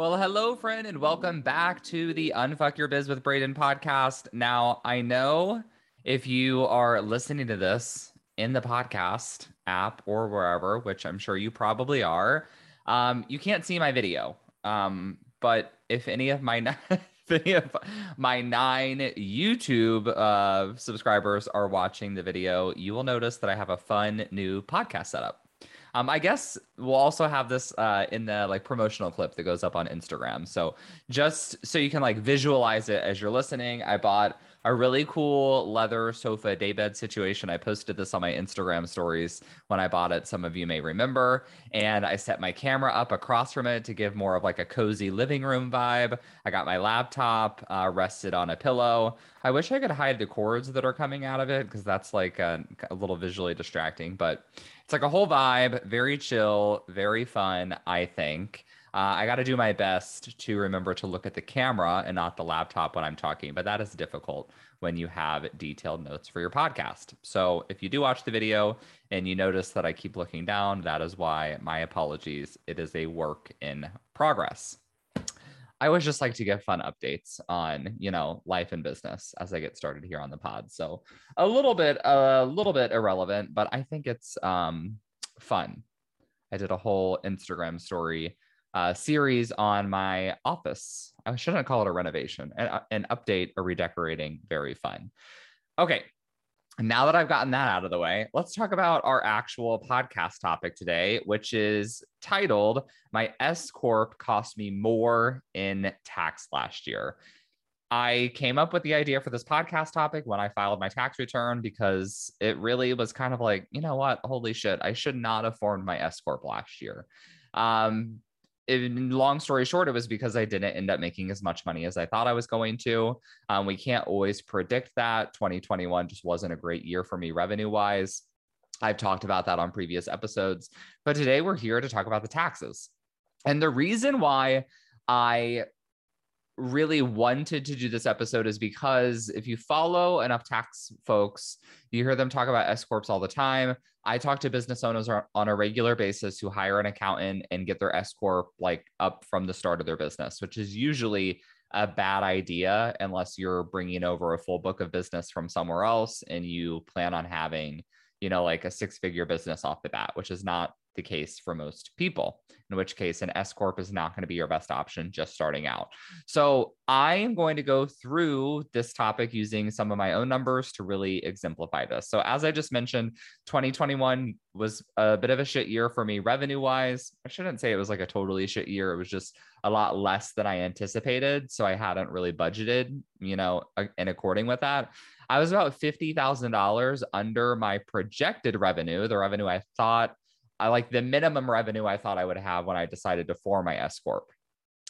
Well, hello, friend, and welcome back to the Unfuck Your Biz with Braden podcast. Now, I know if you are listening to this in the podcast app or wherever, which I'm sure you probably are, um, you can't see my video. Um, but if any of my any of my nine YouTube uh, subscribers are watching the video, you will notice that I have a fun new podcast setup. Um, I guess we'll also have this uh, in the like promotional clip that goes up on Instagram. So just so you can like visualize it as you're listening, I bought a really cool leather sofa daybed situation. I posted this on my Instagram stories when I bought it. Some of you may remember. And I set my camera up across from it to give more of like a cozy living room vibe. I got my laptop uh, rested on a pillow. I wish I could hide the cords that are coming out of it because that's like a, a little visually distracting, but it's like a whole vibe, very chill, very fun, I think. Uh, I got to do my best to remember to look at the camera and not the laptop when I'm talking, but that is difficult when you have detailed notes for your podcast. So if you do watch the video and you notice that I keep looking down, that is why my apologies. It is a work in progress. I always just like to give fun updates on, you know, life and business as I get started here on the pod. So a little bit, a little bit irrelevant, but I think it's um, fun. I did a whole Instagram story uh, series on my office. I shouldn't call it a renovation, an, uh, an update, a redecorating. Very fun. Okay, now that I've gotten that out of the way, let's talk about our actual podcast topic today, which is titled My S Corp Cost Me More in Tax Last Year. I came up with the idea for this podcast topic when I filed my tax return because it really was kind of like, you know what? Holy shit, I should not have formed my S Corp last year. Um, in long story short, it was because I didn't end up making as much money as I thought I was going to. Um, we can't always predict that. 2021 just wasn't a great year for me revenue wise. I've talked about that on previous episodes, but today we're here to talk about the taxes. And the reason why I really wanted to do this episode is because if you follow enough tax folks, you hear them talk about S corps all the time. I talk to business owners on a regular basis who hire an accountant and get their S corp like up from the start of their business, which is usually a bad idea unless you're bringing over a full book of business from somewhere else and you plan on having, you know, like a six figure business off the bat, which is not the case for most people, in which case an S Corp is not going to be your best option just starting out. So I am going to go through this topic using some of my own numbers to really exemplify this. So as I just mentioned, 2021 was a bit of a shit year for me revenue wise. I shouldn't say it was like a totally shit year. It was just a lot less than I anticipated. So I hadn't really budgeted, you know, in according with that. I was about $50,000 under my projected revenue, the revenue I thought I like the minimum revenue I thought I would have when I decided to form my S corp,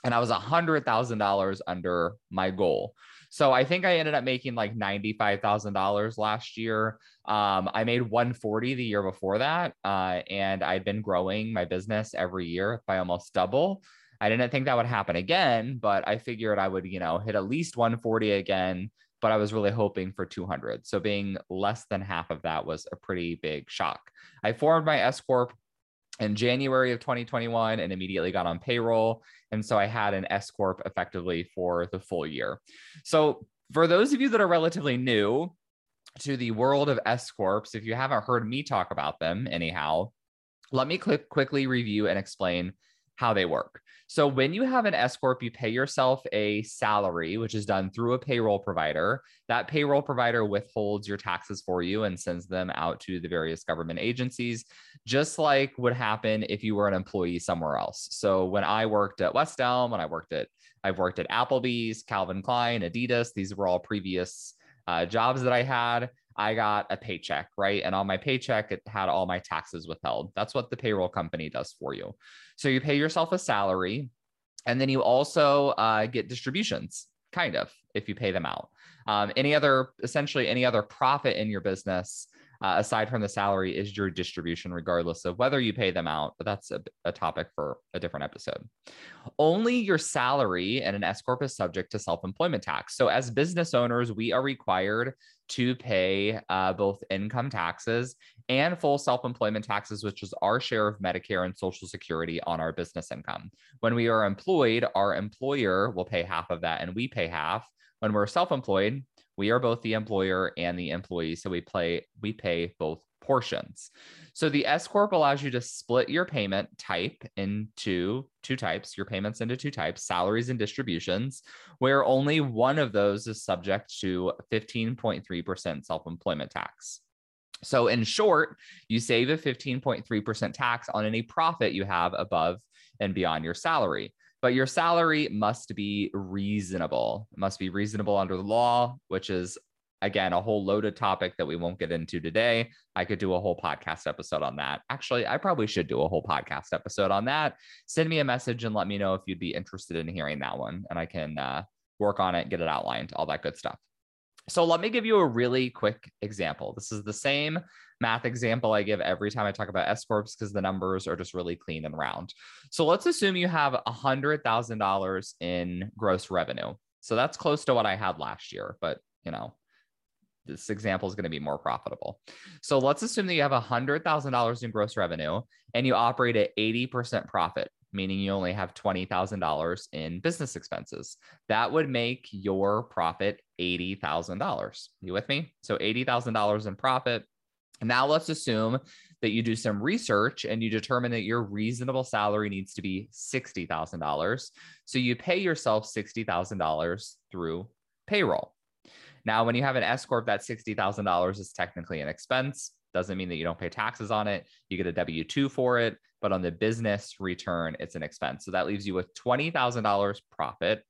and I was a hundred thousand dollars under my goal. So I think I ended up making like ninety five thousand dollars last year. Um, I made one forty the year before that, uh, and I'd been growing my business every year by almost double. I didn't think that would happen again, but I figured I would, you know, hit at least 140 again. But I was really hoping for 200. So being less than half of that was a pretty big shock. I formed my S Corp in January of 2021 and immediately got on payroll. And so I had an S Corp effectively for the full year. So for those of you that are relatively new to the world of S Corps, if you haven't heard me talk about them anyhow, let me quick, quickly review and explain how they work. So when you have an S corp, you pay yourself a salary, which is done through a payroll provider. That payroll provider withholds your taxes for you and sends them out to the various government agencies, just like would happen if you were an employee somewhere else. So when I worked at West Elm, when I worked at I've worked at Applebee's, Calvin Klein, Adidas. These were all previous uh, jobs that I had. I got a paycheck, right? And on my paycheck, it had all my taxes withheld. That's what the payroll company does for you. So you pay yourself a salary. And then you also uh, get distributions, kind of, if you pay them out. Um, any other, essentially, any other profit in your business uh, aside from the salary is your distribution, regardless of whether you pay them out. But that's a, a topic for a different episode. Only your salary and an S Corp is subject to self employment tax. So, as business owners, we are required to pay uh, both income taxes and full self employment taxes, which is our share of Medicare and Social Security on our business income. When we are employed, our employer will pay half of that and we pay half. When we're self employed, we are both the employer and the employee, so we play we pay both portions. So the S corp allows you to split your payment type into two types, your payments into two types, salaries and distributions, where only one of those is subject to 15.3% self-employment tax. So in short, you save a 15.3% tax on any profit you have above and beyond your salary but your salary must be reasonable. It must be reasonable under the law, which is again a whole loaded topic that we won't get into today. I could do a whole podcast episode on that. Actually, I probably should do a whole podcast episode on that. Send me a message and let me know if you'd be interested in hearing that one, and I can uh, work on it, get it outlined, all that good stuff. So let me give you a really quick example. This is the same math example I give every time I talk about S corps because the numbers are just really clean and round. So let's assume you have $100,000 in gross revenue. So that's close to what I had last year, but you know, this example is going to be more profitable. So let's assume that you have $100,000 in gross revenue and you operate at 80% profit, meaning you only have $20,000 in business expenses. That would make your profit $80,000. You with me? So $80,000 in profit now let's assume that you do some research and you determine that your reasonable salary needs to be $60,000. So you pay yourself $60,000 through payroll. Now, when you have an S Corp, that $60,000 is technically an expense. Doesn't mean that you don't pay taxes on it. You get a W 2 for it, but on the business return, it's an expense. So that leaves you with $20,000 profit.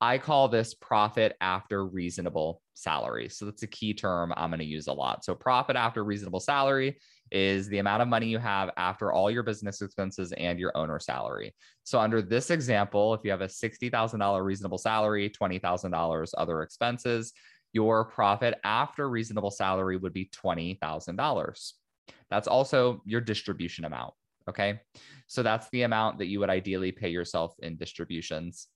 I call this profit after reasonable salary. So that's a key term I'm going to use a lot. So profit after reasonable salary is the amount of money you have after all your business expenses and your owner salary. So under this example, if you have a $60,000 reasonable salary, $20,000 other expenses, your profit after reasonable salary would be $20,000. That's also your distribution amount. Okay. So that's the amount that you would ideally pay yourself in distributions.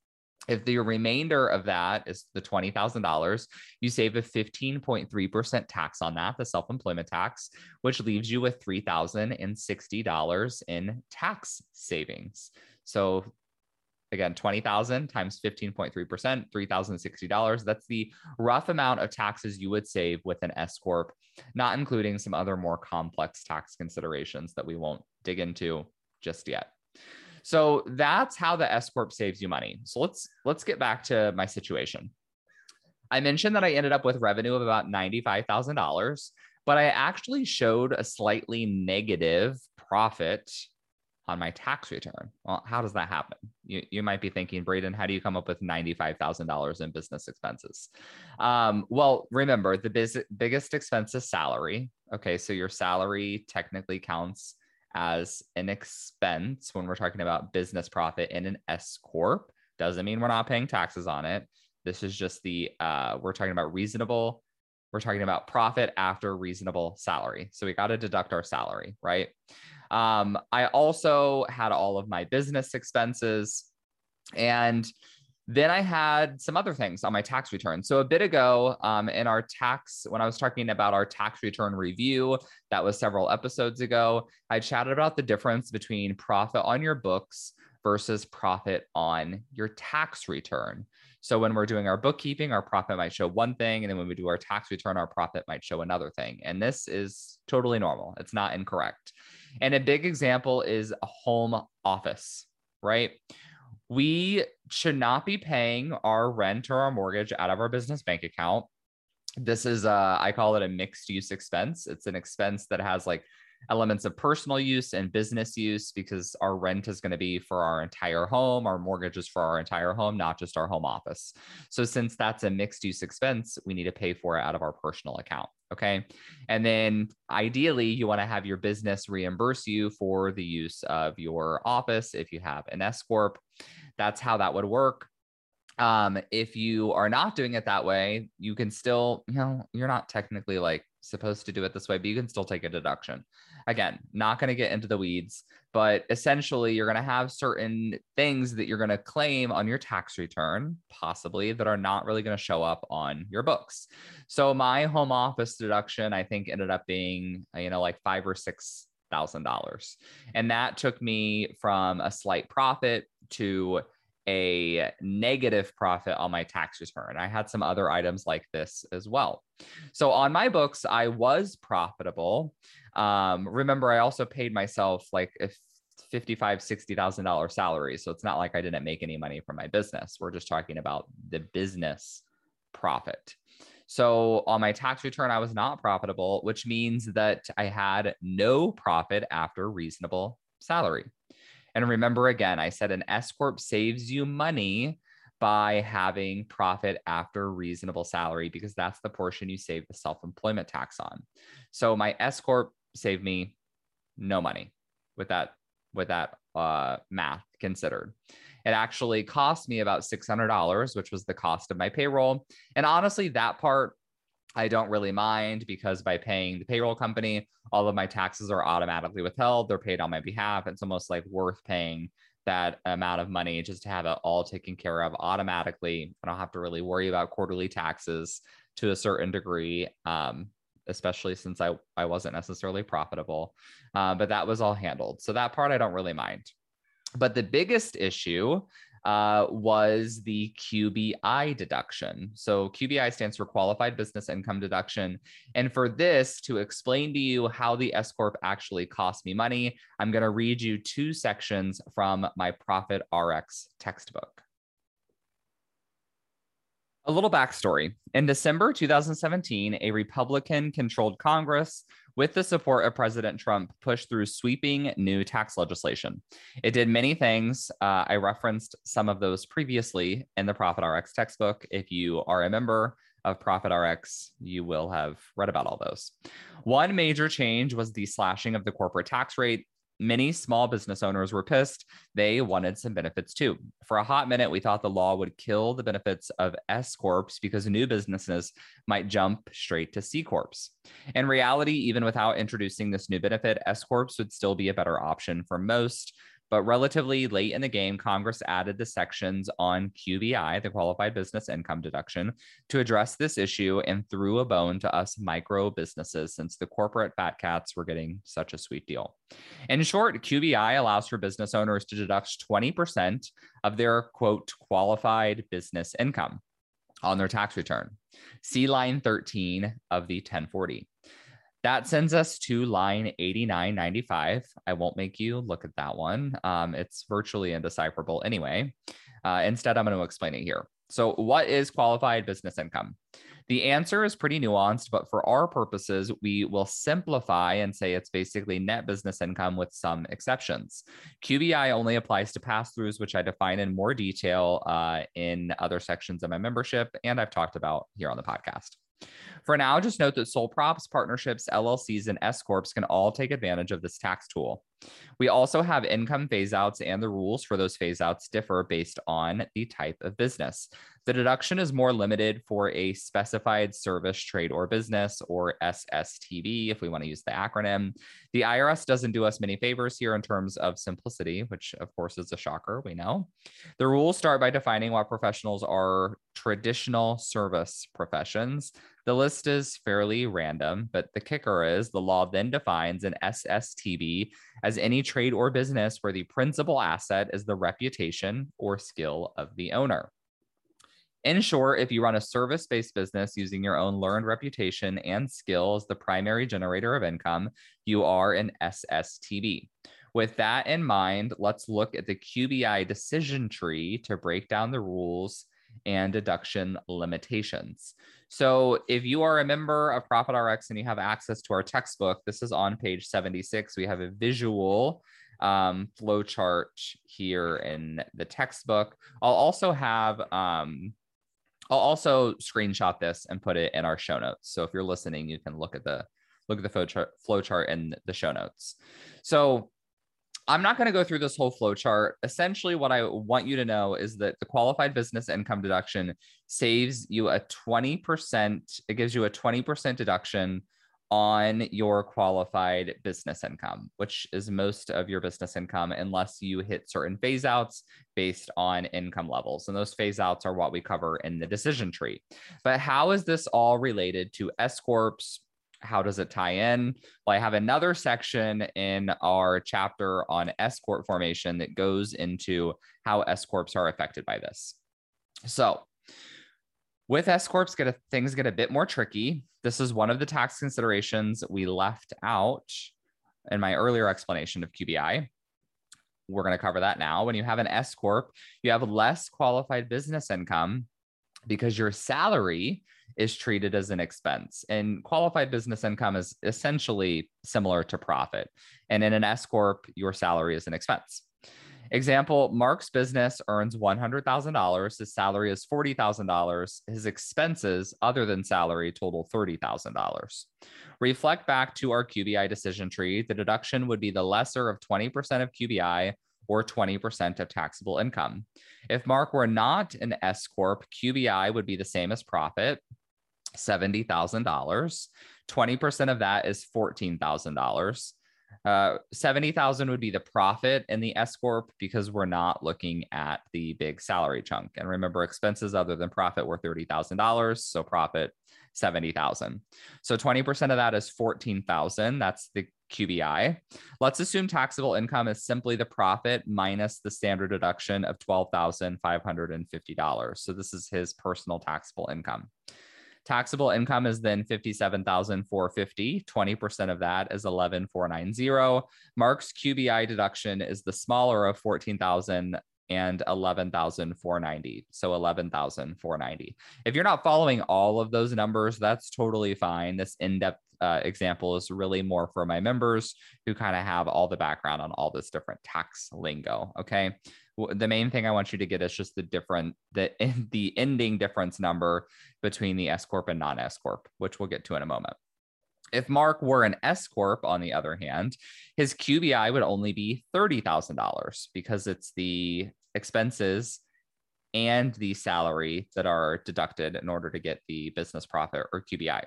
If the remainder of that is the $20,000, you save a 15.3% tax on that, the self employment tax, which leaves you with $3,060 in tax savings. So again 20,000 times 15.3%, $3,060. That's the rough amount of taxes you would save with an S corp, not including some other more complex tax considerations that we won't dig into just yet. So that's how the S corp saves you money. So let's let's get back to my situation. I mentioned that I ended up with revenue of about $95,000, but I actually showed a slightly negative profit on my tax return. Well, how does that happen? You, you might be thinking, Braden, how do you come up with $95,000 in business expenses? Um, well, remember, the biz- biggest expense is salary. Okay, so your salary technically counts as an expense when we're talking about business profit in an S corp. Doesn't mean we're not paying taxes on it. This is just the uh, we're talking about reasonable. We're talking about profit after reasonable salary. So we got to deduct our salary, right? Um, I also had all of my business expenses, and then I had some other things on my tax return. So a bit ago, um, in our tax, when I was talking about our tax return review, that was several episodes ago, I chatted about the difference between profit on your books versus profit on your tax return. So when we're doing our bookkeeping, our profit might show one thing, and then when we do our tax return, our profit might show another thing. And this is totally normal. It's not incorrect. And a big example is a home office, right? we should not be paying our rent or our mortgage out of our business bank account. This is, uh, I call it a mixed use expense. It's an expense that has like elements of personal use and business use because our rent is going to be for our entire home, our mortgage is for our entire home, not just our home office. So, since that's a mixed use expense, we need to pay for it out of our personal account. Okay. And then ideally, you want to have your business reimburse you for the use of your office if you have an S Corp. That's how that would work. Um, if you are not doing it that way, you can still, you know, you're not technically like supposed to do it this way, but you can still take a deduction. Again, not going to get into the weeds, but essentially, you're going to have certain things that you're going to claim on your tax return, possibly that are not really going to show up on your books. So, my home office deduction, I think, ended up being, you know, like five or six thousand dollars, and that took me from a slight profit to a negative profit on my tax return. I had some other items like this as well. So on my books, I was profitable. Um, remember, I also paid myself like a fifty-five, sixty thousand dollar salary. So it's not like I didn't make any money from my business. We're just talking about the business profit. So on my tax return, I was not profitable, which means that I had no profit after reasonable salary. And remember again, I said an S Corp saves you money by having profit after reasonable salary because that's the portion you save the self employment tax on. So my S Corp saved me no money with that with that uh, math considered. It actually cost me about $600, which was the cost of my payroll. And honestly, that part I don't really mind because by paying the payroll company, all of my taxes are automatically withheld. They're paid on my behalf. It's almost like worth paying that amount of money just to have it all taken care of automatically. I don't have to really worry about quarterly taxes to a certain degree, um, especially since I, I wasn't necessarily profitable. Uh, but that was all handled. So that part I don't really mind. But the biggest issue uh, was the QBI deduction. So QBI stands for Qualified Business Income Deduction. And for this, to explain to you how the S Corp actually cost me money, I'm going to read you two sections from my Profit RX textbook. A little backstory. In December 2017, a Republican controlled Congress with the support of President Trump, pushed through sweeping new tax legislation. It did many things. Uh, I referenced some of those previously in the Profit RX textbook. If you are a member of Profit RX, you will have read about all those. One major change was the slashing of the corporate tax rate many small business owners were pissed. They wanted some benefits too. For a hot minute, we thought the law would kill the benefits of S Corps because new businesses might jump straight to C Corps. In reality, even without introducing this new benefit, S Corps would still be a better option for most. But relatively late in the game, Congress added the sections on QBI, the qualified business income deduction, to address this issue and threw a bone to us micro businesses since the corporate fat cats were getting such a sweet deal. In short, QBI allows for business owners to deduct 20% of their quote qualified business income on their tax return. See line 13 of the 1040. That sends us to line 8995. I won't make you look at that one. Um, it's virtually indecipherable anyway. Uh, instead, I'm going to explain it here. So, what is qualified business income? The answer is pretty nuanced, but for our purposes, we will simplify and say it's basically net business income with some exceptions. QBI only applies to pass throughs, which I define in more detail uh, in other sections of my membership, and I've talked about here on the podcast. For now, just note that sole props, partnerships, LLCs, and S Corps can all take advantage of this tax tool. We also have income phase outs, and the rules for those phase outs differ based on the type of business. The deduction is more limited for a specified service, trade, or business, or SSTB, if we want to use the acronym. The IRS doesn't do us many favors here in terms of simplicity, which of course is a shocker, we know. The rules start by defining what professionals are traditional service professions. The list is fairly random, but the kicker is the law then defines an SSTB as any trade or business where the principal asset is the reputation or skill of the owner. In short, if you run a service based business using your own learned reputation and skill as the primary generator of income, you are an SSTB. With that in mind, let's look at the QBI decision tree to break down the rules and deduction limitations. So if you are a member of Profit RX and you have access to our textbook, this is on page 76. We have a visual um, flow chart here in the textbook. I'll also have um, I'll also screenshot this and put it in our show notes. So if you're listening, you can look at the look at the flow chart, flow chart in the show notes. So I'm not going to go through this whole flow chart. Essentially, what I want you to know is that the qualified business income deduction saves you a 20%, it gives you a 20% deduction on your qualified business income, which is most of your business income, unless you hit certain phase outs based on income levels. And those phase outs are what we cover in the decision tree. But how is this all related to S Corps? How does it tie in? Well, I have another section in our chapter on S Corp formation that goes into how S Corps are affected by this. So, with S corps, get things get a bit more tricky. This is one of the tax considerations we left out in my earlier explanation of QBI. We're going to cover that now. When you have an S corp, you have less qualified business income because your salary is treated as an expense. And qualified business income is essentially similar to profit. And in an S corp, your salary is an expense. Example Mark's business earns $100,000. His salary is $40,000. His expenses, other than salary, total $30,000. Reflect back to our QBI decision tree. The deduction would be the lesser of 20% of QBI or 20% of taxable income. If Mark were not an S Corp, QBI would be the same as profit, $70,000. 20% of that is $14,000. Uh, 70,000 would be the profit in the S Corp because we're not looking at the big salary chunk. And remember, expenses other than profit were $30,000. So profit 70,000. So 20% of that is 14,000. That's the QBI. Let's assume taxable income is simply the profit minus the standard deduction of $12,550. So this is his personal taxable income. Taxable income is then 57,450. 20% of that is 11,490. Mark's QBI deduction is the smaller of 14,000 and 11,490. So 11,490. If you're not following all of those numbers, that's totally fine. This in-depth uh, example is really more for my members who kind of have all the background on all this different tax lingo. Okay the main thing I want you to get is just the different the the ending difference number between the S corp and non S corp, which we'll get to in a moment. If Mark were an S corp, on the other hand, his QBI would only be thirty thousand dollars because it's the expenses and the salary that are deducted in order to get the business profit or QBI.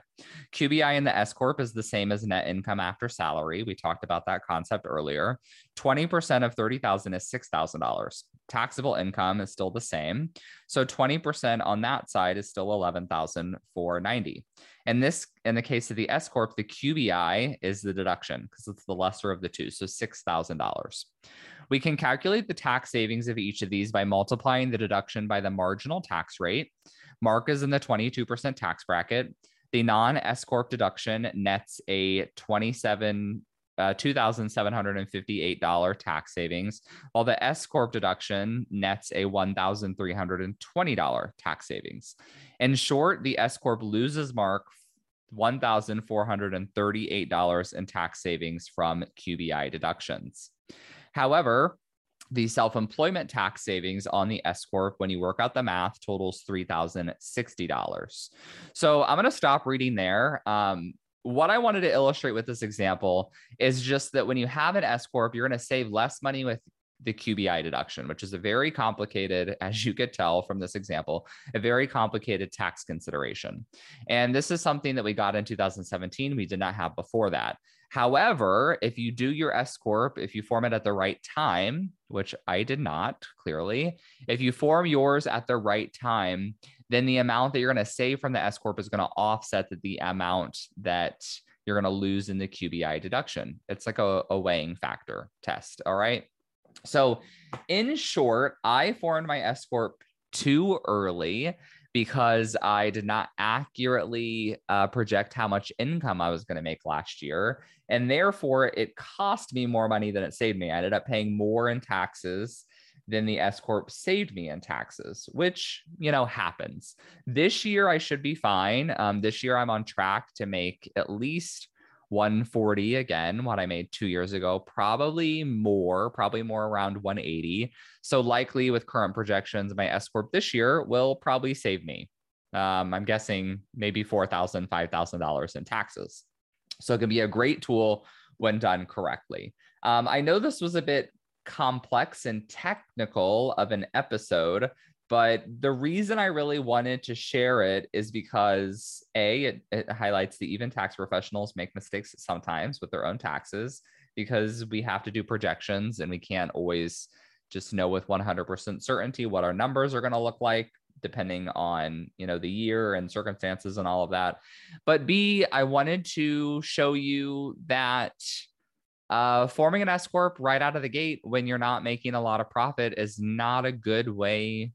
QBI in the S Corp is the same as net income after salary. We talked about that concept earlier. 20% of 30,000 is $6,000. Taxable income is still the same. So 20% on that side is still 11,490. And this, in the case of the S Corp, the QBI is the deduction because it's the lesser of the two. So $6,000. We can calculate the tax savings of each of these by multiplying the deduction by the marginal tax rate. Mark is in the 22% tax bracket. The non S Corp deduction nets a 27 uh, $2,758 tax savings, while the S Corp deduction nets a $1,320 tax savings. In short, the S Corp loses Mark $1,438 in tax savings from QBI deductions. However, the self employment tax savings on the S Corp, when you work out the math, totals $3,060. So I'm going to stop reading there. Um, what I wanted to illustrate with this example is just that when you have an S Corp, you're going to save less money with the QBI deduction, which is a very complicated, as you could tell from this example, a very complicated tax consideration. And this is something that we got in 2017. We did not have before that. However, if you do your S Corp, if you form it at the right time, which I did not clearly, if you form yours at the right time, then the amount that you're going to save from the S Corp is going to offset the the amount that you're going to lose in the QBI deduction. It's like a, a weighing factor test. All right. So, in short, I formed my S Corp too early because I did not accurately uh, project how much income I was going to make last year. And therefore, it cost me more money than it saved me. I ended up paying more in taxes than the S Corp saved me in taxes, which, you know, happens. This year, I should be fine. Um, this year, I'm on track to make at least 140 again, what I made two years ago, probably more, probably more around 180. So, likely with current projections, my S Corp this year will probably save me. Um, I'm guessing maybe $4,000, $5,000 in taxes. So, it can be a great tool when done correctly. Um, I know this was a bit complex and technical of an episode, but the reason I really wanted to share it is because A, it, it highlights the even tax professionals make mistakes sometimes with their own taxes because we have to do projections and we can't always just know with 100% certainty what our numbers are going to look like depending on you know the year and circumstances and all of that. But b i wanted to show you that uh, forming an S corp right out of the gate when you're not making a lot of profit is not a good way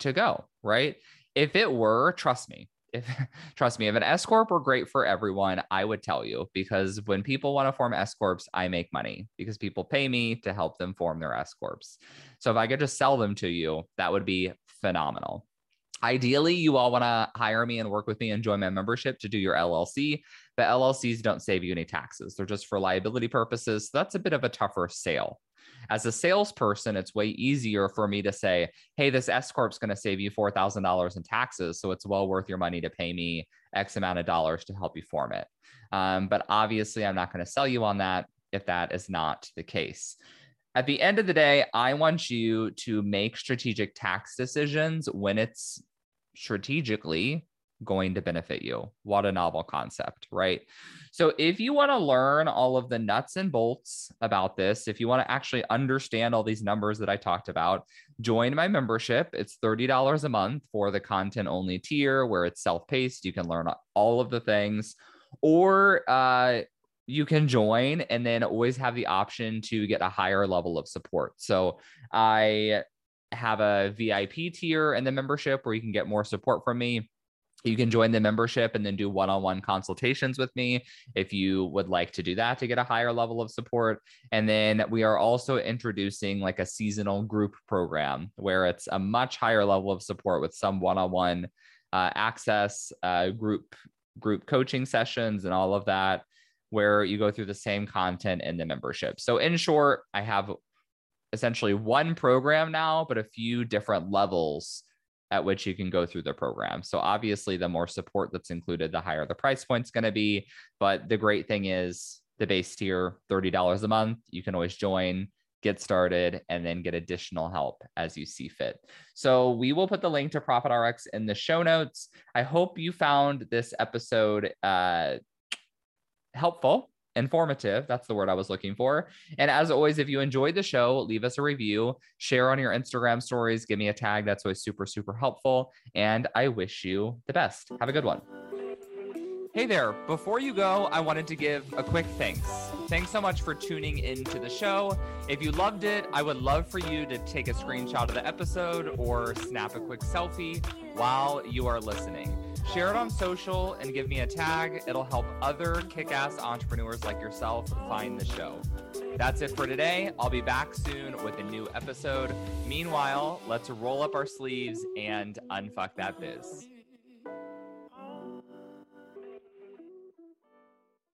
to go, right? If it were, trust me, if trust me, if an S corp were great for everyone, I would tell you because when people want to form S corps, I make money because people pay me to help them form their S corps. So if I could just sell them to you, that would be phenomenal. Ideally, you all want to hire me and work with me and join my membership to do your LLC, but LLCs don't save you any taxes. They're just for liability purposes. So that's a bit of a tougher sale. As a salesperson, it's way easier for me to say, hey, this S going to save you $4,000 in taxes. So it's well worth your money to pay me X amount of dollars to help you form it. Um, but obviously, I'm not going to sell you on that if that is not the case. At the end of the day, I want you to make strategic tax decisions when it's strategically going to benefit you. What a novel concept, right? So, if you want to learn all of the nuts and bolts about this, if you want to actually understand all these numbers that I talked about, join my membership. It's $30 a month for the content only tier where it's self paced. You can learn all of the things, or uh, you can join and then always have the option to get a higher level of support. So, I have a VIP tier in the membership where you can get more support from me you can join the membership and then do one-on-one consultations with me if you would like to do that to get a higher level of support. And then we are also introducing like a seasonal group program where it's a much higher level of support with some one-on-one uh, access uh, group group coaching sessions and all of that where you go through the same content in the membership. So in short i have essentially one program now but a few different levels at which you can go through the program. So obviously, the more support that's included, the higher the price point's going to be. But the great thing is the base tier, $30 a month. You can always join, get started, and then get additional help as you see fit. So we will put the link to Profit RX in the show notes. I hope you found this episode uh, helpful informative. That's the word I was looking for. And as always, if you enjoyed the show, leave us a review, share on your Instagram stories, give me a tag. That's always super, super helpful. And I wish you the best. Have a good one. Hey there. Before you go, I wanted to give a quick thanks. Thanks so much for tuning into the show. If you loved it, I would love for you to take a screenshot of the episode or snap a quick selfie while you are listening. Share it on social and give me a tag. It'll help other kick ass entrepreneurs like yourself find the show. That's it for today. I'll be back soon with a new episode. Meanwhile, let's roll up our sleeves and unfuck that biz.